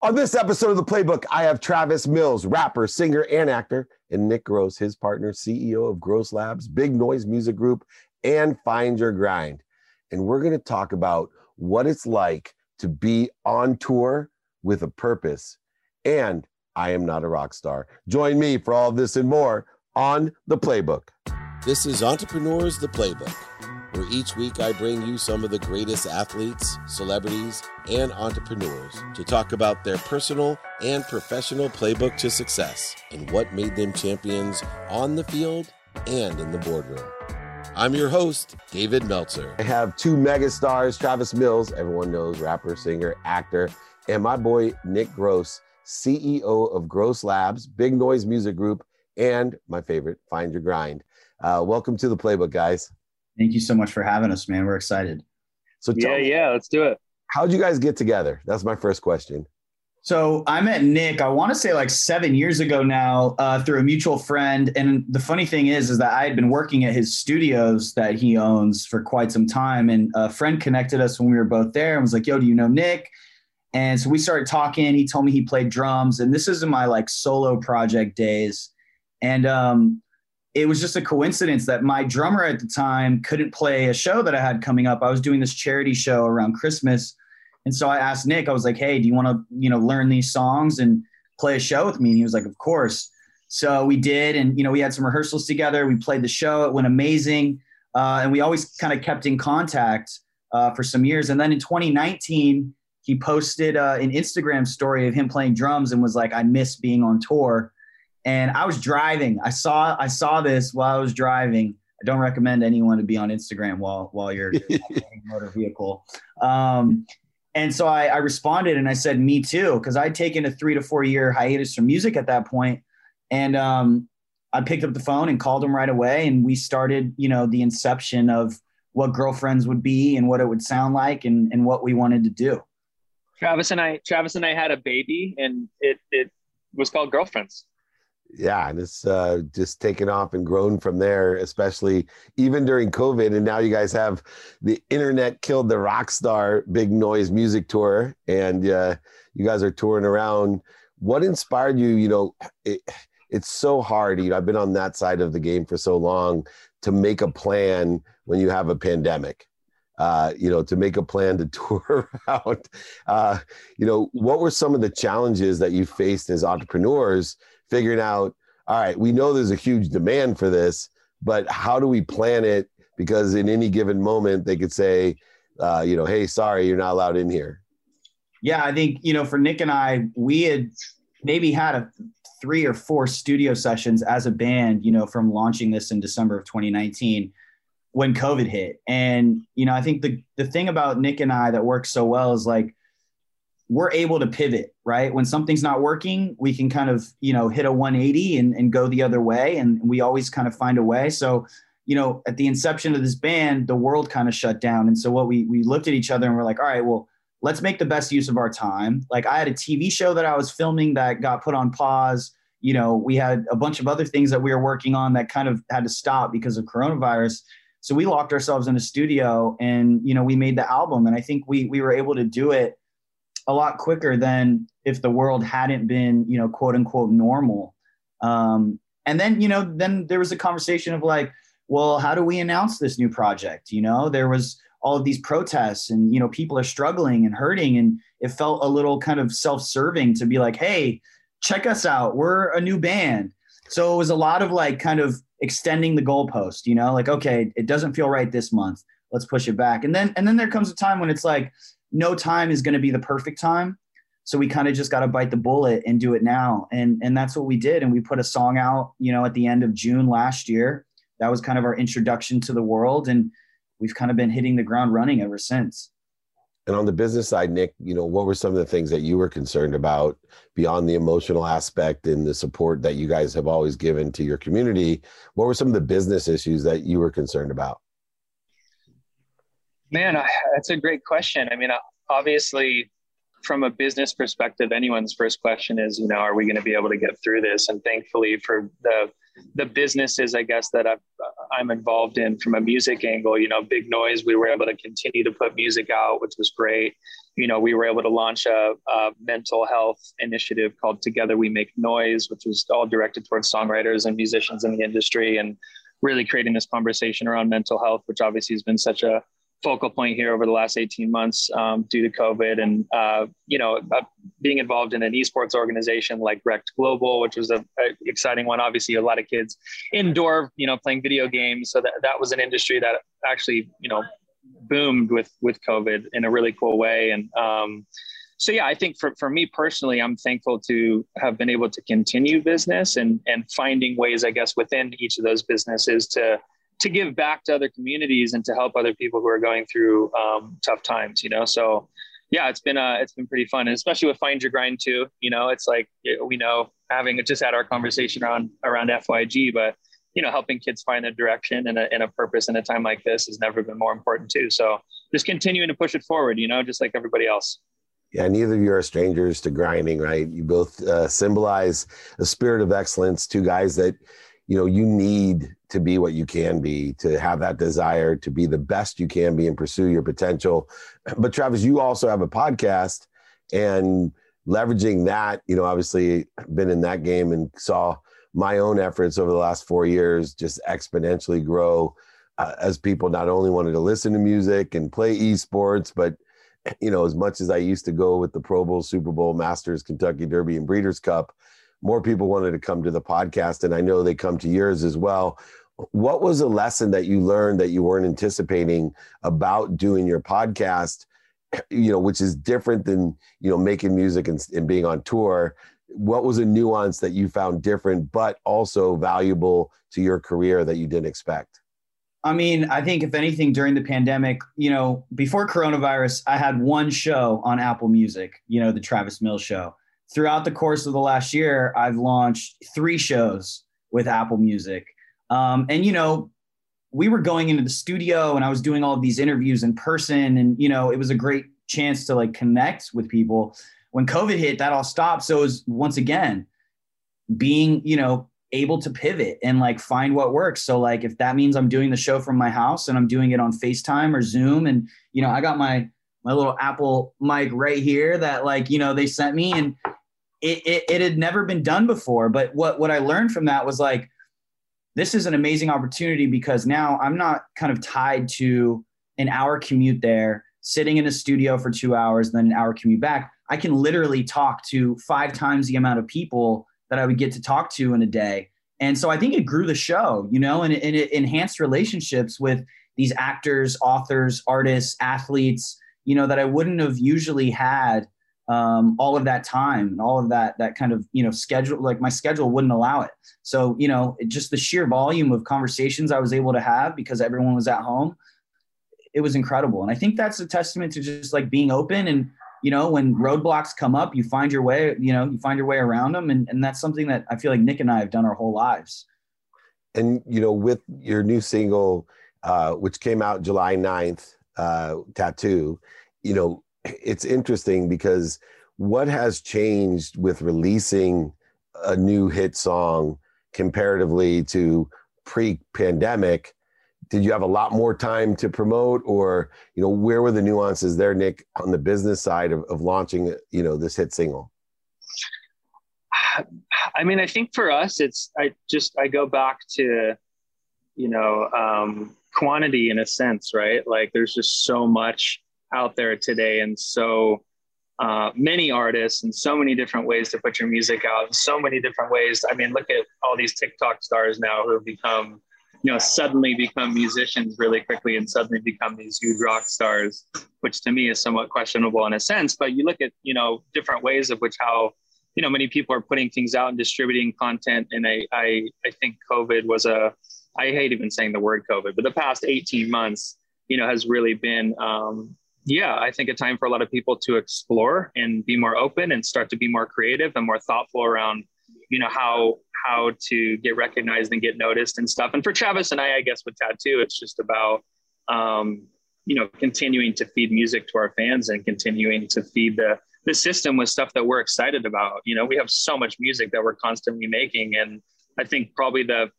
On this episode of the Playbook, I have Travis Mills, rapper, singer, and actor, and Nick Gross, his partner, CEO of Gross Labs, Big Noise Music Group, and Find Your Grind. And we're going to talk about what it's like to be on tour with a purpose. And I am not a rock star. Join me for all this and more on the Playbook. This is Entrepreneurs the Playbook where each week I bring you some of the greatest athletes, celebrities, and entrepreneurs to talk about their personal and professional playbook to success and what made them champions on the field and in the boardroom. I'm your host, David Meltzer. I have two megastars, Travis Mills, everyone knows, rapper, singer, actor, and my boy, Nick Gross, CEO of Gross Labs, Big Noise Music Group, and my favorite, Find Your Grind. Uh, welcome to the Playbook, guys. Thank you so much for having us, man. We're excited. So yeah, me, yeah, let's do it. How'd you guys get together? That's my first question. So I met Nick, I want to say like seven years ago now, uh, through a mutual friend. And the funny thing is, is that I had been working at his studios that he owns for quite some time. And a friend connected us when we were both there and was like, yo, do you know Nick? And so we started talking. He told me he played drums. And this is in my like solo project days. And um, it was just a coincidence that my drummer at the time couldn't play a show that I had coming up. I was doing this charity show around Christmas. And so I asked Nick, I was like, hey, do you want to, you know, learn these songs and play a show with me? And he was like, of course. So we did. And, you know, we had some rehearsals together. We played the show. It went amazing. Uh, and we always kind of kept in contact uh, for some years. And then in 2019, he posted uh, an Instagram story of him playing drums and was like, I miss being on tour and I was driving. I saw I saw this while I was driving. I don't recommend anyone to be on Instagram while while you're in a motor vehicle. Um, and so I, I, responded and I said, "Me too," because I'd taken a three to four year hiatus from music at that point, and um, I picked up the phone and called him right away, and we started, you know, the inception of what girlfriends would be and what it would sound like and and what we wanted to do. Travis and I, Travis and I had a baby, and it it was called Girlfriends yeah, and it's uh, just taken off and grown from there, especially even during COVID. And now you guys have the internet killed the rock star big noise music tour, and uh, you guys are touring around. What inspired you? You know, it, it's so hard. You know, I've been on that side of the game for so long to make a plan when you have a pandemic. Uh, you know, to make a plan to tour around. Uh, you know, what were some of the challenges that you faced as entrepreneurs? Figuring out, all right, we know there's a huge demand for this, but how do we plan it? Because in any given moment, they could say, uh, you know, hey, sorry, you're not allowed in here. Yeah, I think, you know, for Nick and I, we had maybe had a three or four studio sessions as a band, you know, from launching this in December of 2019 when COVID hit. And, you know, I think the, the thing about Nick and I that works so well is like we're able to pivot, right? When something's not working, we can kind of, you know, hit a 180 and, and go the other way. And we always kind of find a way. So, you know, at the inception of this band, the world kind of shut down. And so what we we looked at each other and we're like, all right, well, let's make the best use of our time. Like I had a TV show that I was filming that got put on pause. You know, we had a bunch of other things that we were working on that kind of had to stop because of coronavirus. So we locked ourselves in a studio and, you know, we made the album. And I think we we were able to do it a lot quicker than if the world hadn't been, you know, quote unquote normal. Um, and then, you know, then there was a conversation of like, well, how do we announce this new project? You know, there was all of these protests and, you know, people are struggling and hurting. And it felt a little kind of self serving to be like, hey, check us out. We're a new band. So it was a lot of like kind of extending the goalpost, you know, like, okay, it doesn't feel right this month. Let's push it back. And then, and then there comes a time when it's like, no time is going to be the perfect time. So we kind of just got to bite the bullet and do it now. And, and that's what we did. And we put a song out, you know, at the end of June last year. That was kind of our introduction to the world. And we've kind of been hitting the ground running ever since. And on the business side, Nick, you know, what were some of the things that you were concerned about beyond the emotional aspect and the support that you guys have always given to your community? What were some of the business issues that you were concerned about? Man, that's a great question. I mean, obviously, from a business perspective, anyone's first question is, you know, are we going to be able to get through this? And thankfully, for the the businesses, I guess that I've, I'm involved in from a music angle, you know, big noise. We were able to continue to put music out, which was great. you know, we were able to launch a, a, mental health initiative called Together We Make Noise, which was all directed towards songwriters and musicians in the industry, and really creating this conversation around mental health, which obviously has been such a focal point here over the last 18 months um, due to COVID. And, uh, you know, uh, being involved in an esports organization like Rekt Global, which was an exciting one. Obviously, a lot of kids indoor, you know, playing video games. So that, that was an industry that actually, you know, boomed with with COVID in a really cool way. And um, so yeah, I think for, for me personally, I'm thankful to have been able to continue business and and finding ways, I guess, within each of those businesses to to give back to other communities and to help other people who are going through um, tough times. You know, so yeah, it's been uh, it's been pretty fun, and especially with Find Your Grind too. You know, it's like we know having just had our conversation around around FYG, but you know, helping kids find a direction and a, and a purpose in a time like this has never been more important too. So just continuing to push it forward, you know, just like everybody else. Yeah, neither of you are strangers to grinding, right? You both uh, symbolize a spirit of excellence. Two guys that, you know, you need to be what you can be, to have that desire to be the best you can be and pursue your potential. But Travis, you also have a podcast and leveraging that, you know, obviously been in that game and saw my own efforts over the last four years just exponentially grow uh, as people not only wanted to listen to music and play esports, but you know, as much as I used to go with the Pro Bowl, Super Bowl, Masters, Kentucky Derby, and Breeders' Cup, more people wanted to come to the podcast, and I know they come to yours as well. What was a lesson that you learned that you weren't anticipating about doing your podcast? You know, which is different than you know making music and, and being on tour what was a nuance that you found different but also valuable to your career that you didn't expect i mean i think if anything during the pandemic you know before coronavirus i had one show on apple music you know the travis mills show throughout the course of the last year i've launched three shows with apple music um, and you know we were going into the studio and i was doing all of these interviews in person and you know it was a great chance to like connect with people when COVID hit, that all stopped. So it was once again being, you know, able to pivot and like find what works. So like if that means I'm doing the show from my house and I'm doing it on FaceTime or Zoom and you know, I got my my little Apple mic right here that like, you know, they sent me and it, it, it had never been done before. But what what I learned from that was like this is an amazing opportunity because now I'm not kind of tied to an hour commute there, sitting in a studio for two hours, then an hour commute back. I can literally talk to five times the amount of people that I would get to talk to in a day. And so I think it grew the show, you know, and and it enhanced relationships with these actors, authors, artists, athletes, you know, that I wouldn't have usually had um, all of that time and all of that that kind of you know schedule like my schedule wouldn't allow it so you know it, just the sheer volume of conversations i was able to have because everyone was at home it was incredible and i think that's a testament to just like being open and you know, when roadblocks come up, you find your way, you know, you find your way around them. And, and that's something that I feel like Nick and I have done our whole lives. And, you know, with your new single, uh, which came out July 9th, uh, Tattoo, you know, it's interesting because what has changed with releasing a new hit song comparatively to pre pandemic did you have a lot more time to promote? Or you know where were the nuances there nick on the business side of, of launching you know this hit single? I mean i think for us it's i just i go back to you know um, quantity in a sense right? Like there's just so much out there today. And so uh, many artists and so many different ways to put your music out so many different ways. I mean look at all these tiktok stars now who have become you know suddenly become musicians really quickly and suddenly become these huge rock stars which to me is somewhat questionable in a sense. But you look at you know different ways of which how you know many people are putting things out and distributing content. And i i, I think covid was a i hate even saying the word covid but the past 18 months you know has really been um, yeah i think a time for a lot of people to explore and be more open and start to be more creative and more thoughtful around you know how how to get recognized and get noticed and stuff. And for travis and i i guess with tattoo it's just about um, you know continuing to feed music to our fans and continuing to feed the the system with stuff that we're excited about. You know we have so much music that we're constantly making. And i think probably the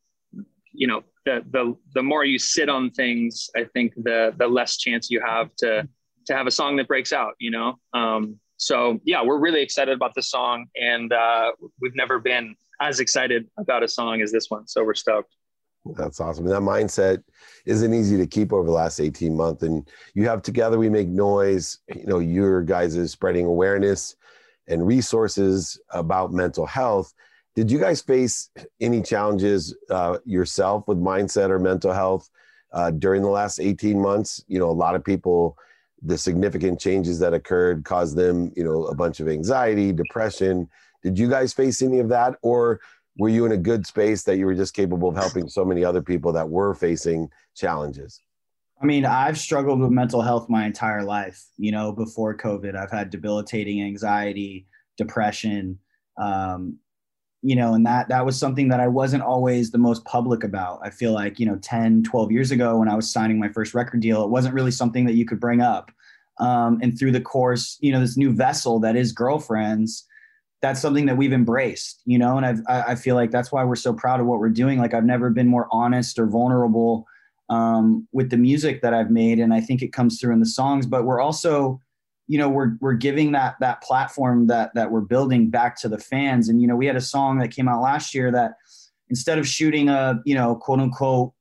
you know the the the more you sit on things i think the the less chance you have to to have a song that breaks out, you know? Um, so yeah, we're really excited about the song and uh, we've never been as excited about a song as this one. So we're stoked. That's awesome. And that mindset isn't easy to keep over the last 18 months. And you have Together We Make Noise, you know, your guys is spreading awareness and resources about mental health. Did you guys face any challenges uh, yourself with mindset or mental health uh, during the last 18 months? You know, a lot of people, the significant changes that occurred caused them, you know, a bunch of anxiety, depression. Did you guys face any of that? Or were you in a good space that you were just capable of helping so many other people that were facing challenges? I mean, I've struggled with mental health my entire life. You know, before COVID, I've had debilitating anxiety, depression, um, you know, and that that was something that I wasn't always the most public about. I feel like, you know, 10, 12 years ago when I was signing my first record deal, it wasn't really something that you could bring up. Um, and through the course, you know, this new vessel that is girlfriends, that's something that we've embraced, you know, and I've, I feel like that's why we're so proud of what we're doing. Like I've never been more honest or vulnerable um, with the music that I've made, and I think it comes through in the songs. But we're also, you know, we're we're giving that that platform that that we're building back to the fans. And you know, we had a song that came out last year that instead of shooting a you know quote unquote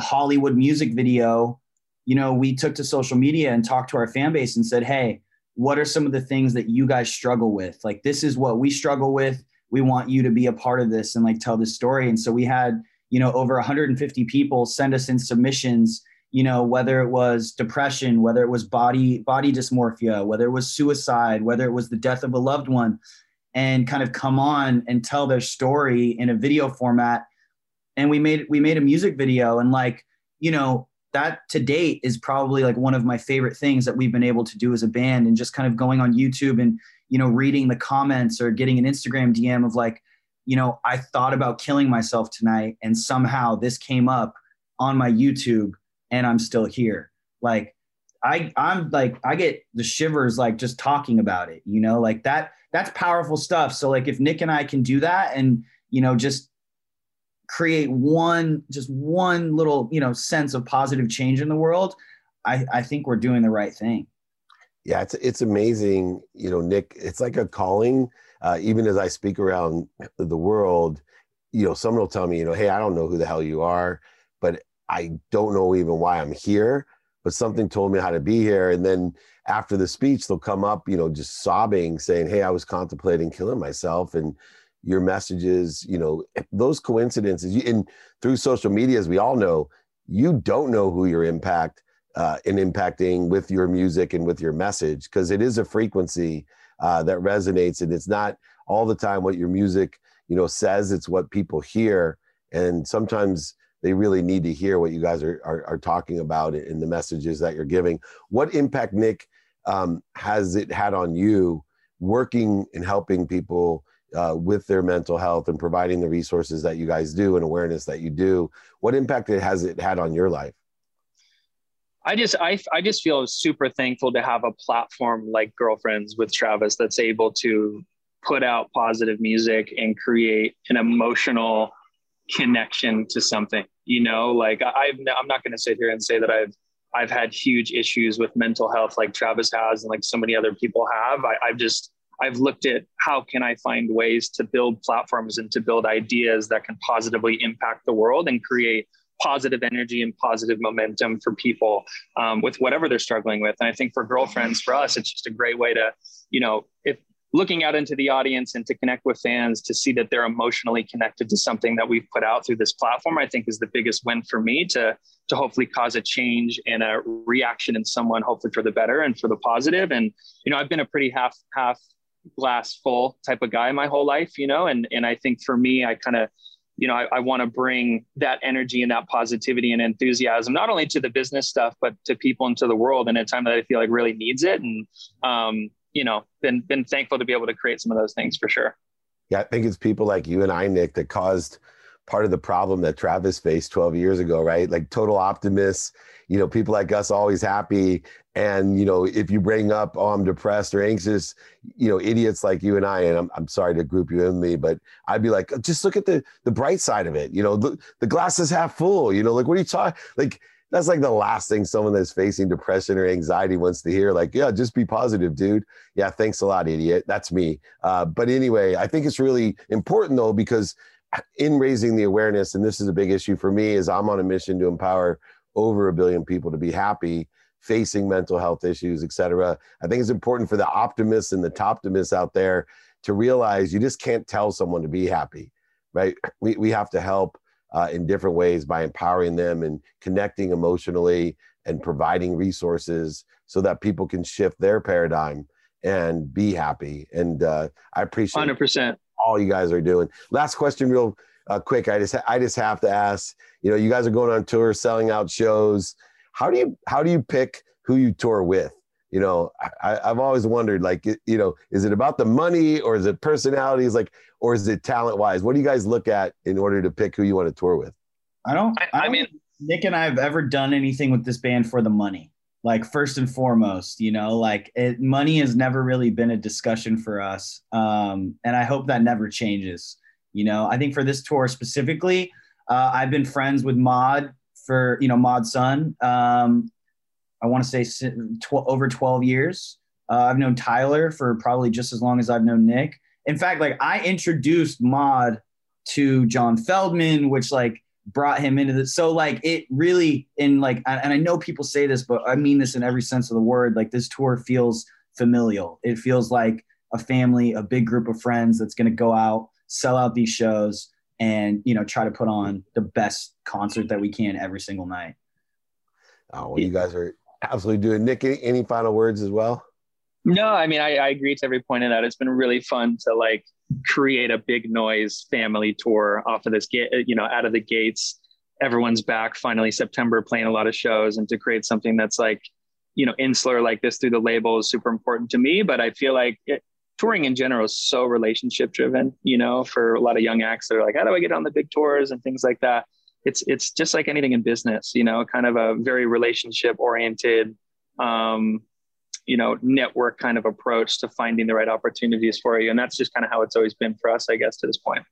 Hollywood music video, you know, we took to social media and talked to our fan base and said, hey what are some of the things that you guys struggle with? Like, this is what we struggle with. We want you to be a part of this and like tell the story. And so we had, you know, over 150 people send us in submissions, you know, whether it was depression, whether it was body, body dysmorphia, whether it was suicide, whether it was the death of a loved one, and kind of come on and tell their story in a video format. And we made we made a music video and like, you know, that to date is probably like one of my favorite things that we've been able to do as a band and just kind of going on YouTube and you know reading the comments or getting an Instagram DM of like you know I thought about killing myself tonight and somehow this came up on my YouTube and I'm still here. Like I I'm like I get the shivers like just talking about it you know? Like that that's powerful stuff. So like if Nick and I can do that and you know just create one just one little you know sense of positive change in the world i i think we're doing the right thing. Yeah it's it's amazing you know nick it's like a calling. Uh, even as i speak around the world you know someone will tell me you know hey i don't know who the hell you are but i don't know even why i'm here but something told me how to be here and then after the speech they'll come up you know just sobbing saying hey i was contemplating killing myself and your messages, you know, those coincidences. And through social media, as we all know, you don't know who your impact uh, in impacting with your music and with your message because it is a frequency uh, that resonates, and it's not all the time what your music, you know, says. It's what people hear, and sometimes they really need to hear what you guys are are, are talking about in the messages that you're giving. What impact, Nick, um, has it had on you working and helping people? uh, with their mental health and providing the resources that you guys do and awareness that you do what impact it has it had on your life I just I, I just feel super thankful to have a platform like Girlfriends with Travis that's able to put out positive music and create an emotional connection to something. You know, like I, I'm not going to sit here and say that I've I've had huge issues with mental health like Travis has and like so many other people have. I, I've just I've looked at how can I find ways to build platforms and to build ideas that can positively impact the world and create positive energy and positive momentum for people um, with whatever they're struggling with. And I think for girlfriends, for us, it's just a great way to, you know, if looking out into the audience and to connect with fans to see that they're emotionally connected to something that we've put out through this platform, I think is the biggest win for me to to hopefully cause a change and a reaction in someone, hopefully for the better and for the positive. And you know, I've been a pretty half half glass full type of guy my whole life, you know, and and I think for me, I kind of you know, I, I want to bring that energy and that positivity and enthusiasm, not only to the business stuff, but to people and to the world in a time that I feel like really needs it. And, um, you know, been, been thankful to be able to create some of those things for sure. Yeah. I think it's people like you and I, Nick, that caused part of the problem that Travis faced 12 years ago, right? Like total optimists, you know, people like us always happy. And, you know, if you bring up, oh, I'm depressed or anxious, you know, idiots like you and I, and I'm, I'm sorry to group you in me, but I'd be like, just look at the, the bright side of it. You know, the, the glass is half full, you know, like, what are you talking? Like, that's like the last thing someone that's facing depression or anxiety wants to hear. Like, yeah, just be positive, dude. Yeah, thanks a lot, idiot. That's me. Uh, but anyway, I think it's really important though because in raising the awareness, and this is a big issue for me, is I'm on a mission to empower over a billion people to be happy facing mental health issues, et cetera. I think it's important for the optimists and the toptimists out there to realize you just can't tell someone to be happy, right? We, we have to help uh, in different ways by empowering them and connecting emotionally and providing resources so that people can shift their paradigm and be happy. And uh, I appreciate 100% all you guys are doing. Last question, real uh, quick. I just I just have to ask. You know, you guys are going on tour, selling out shows. How do you how do you pick who you tour with? You know, I, I've always wondered, like, you know, is it about the money or is it personalities, like, or is it talent wise? What do you guys look at in order to pick who you want to tour with? I don't. I, I, I mean, Nick and I have ever done anything with this band for the money. Like first and foremost, you know, like it, money has never really been a discussion for us, um, and I hope that never changes. You know, I think for this tour specifically, uh, I've been friends with Mod for you know Mod Sun. Um, I want to say tw- over 12 years. Uh, I've known Tyler for probably just as long as I've known Nick. In fact, like I introduced Mod to John Feldmann, which like brought him into this. So like it really in like and I know people say this, but I mean this in every sense of the word. Like this tour feels familial. It feels like a family, a big group of friends that's going to go out, sell out these shows, and you know try to put on the best concert that we can every single night. Oh, well, you guys are absolutely doing. Nick, any, any final words as well? No, I mean I, I agree to every point of that. It's been really fun to like create a big noise family tour off of this gate, you know, out of the gates. Everyone's back finally September playing a lot of shows and to create something that's like, you know, insular like this through the label is super important to me. But I feel like it, touring in general is so relationship driven, you know, for a lot of young acts that are like, how do I get on the big tours and things like that? It's, it's just like anything in business, you know, kind of a very relationship oriented, um, you know network kind of approach to finding the right opportunities for you. And that's just kind of how it's always been for us i guess to this point.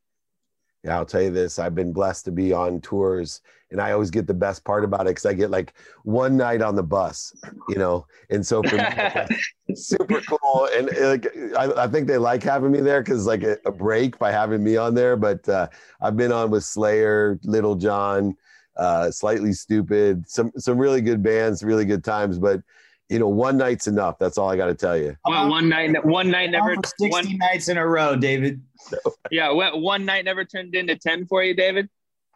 Yeah i'll tell you this i've been blessed to be on tours and i always get the best part about it because i get like one night on the bus you know? And so for me super cool. And like I, I, think they like having me there because like a, a, break by having me on there. But uh, i've been on with slayer little john uh, Slightly Stoopid some some really good bands really good times. But you know, one night's enough. That's all I got to tell you. Well, one night, one night never. Sixty one, nights in a row, David. yeah, one night never turned into ten for you, David.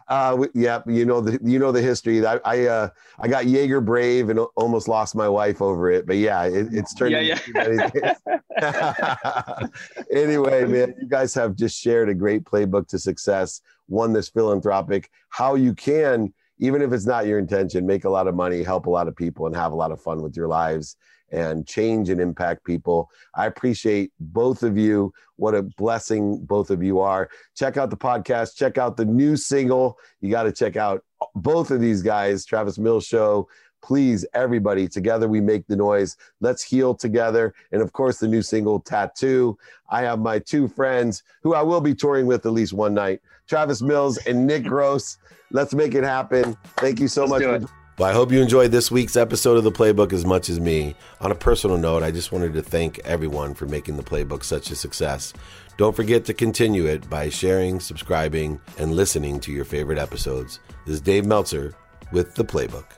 Uh, yeah, you know the you know the history. I I uh I got Jaeger Brave and almost lost my wife over it, but yeah, it, it's turned. Yeah, yeah. anyway, man, you guys have just shared a great playbook to success. One that's philanthropic. How you can even if it's not your intention, make a lot of money, help a lot of people, and have a lot of fun with your lives and change and impact people. I appreciate both of you. What a blessing both of you are. Check out the podcast, check out the new single. You got to check out both of these guys, Travis Mills Show. Please, everybody, together we make the noise. Let's heal together. And of course, the new single, Tattoo. I have my two friends who I will be touring with at least one night Travis Mills and Nick Gross. Let's make it happen. Thank you so Let's much. well, I hope you enjoyed this week's episode of the Playbook as much as me. On a personal note, I just wanted to thank everyone for making the Playbook such a success. Don't forget to continue it by sharing, subscribing, and listening to your favorite episodes. This is Dave Meltzer with the Playbook.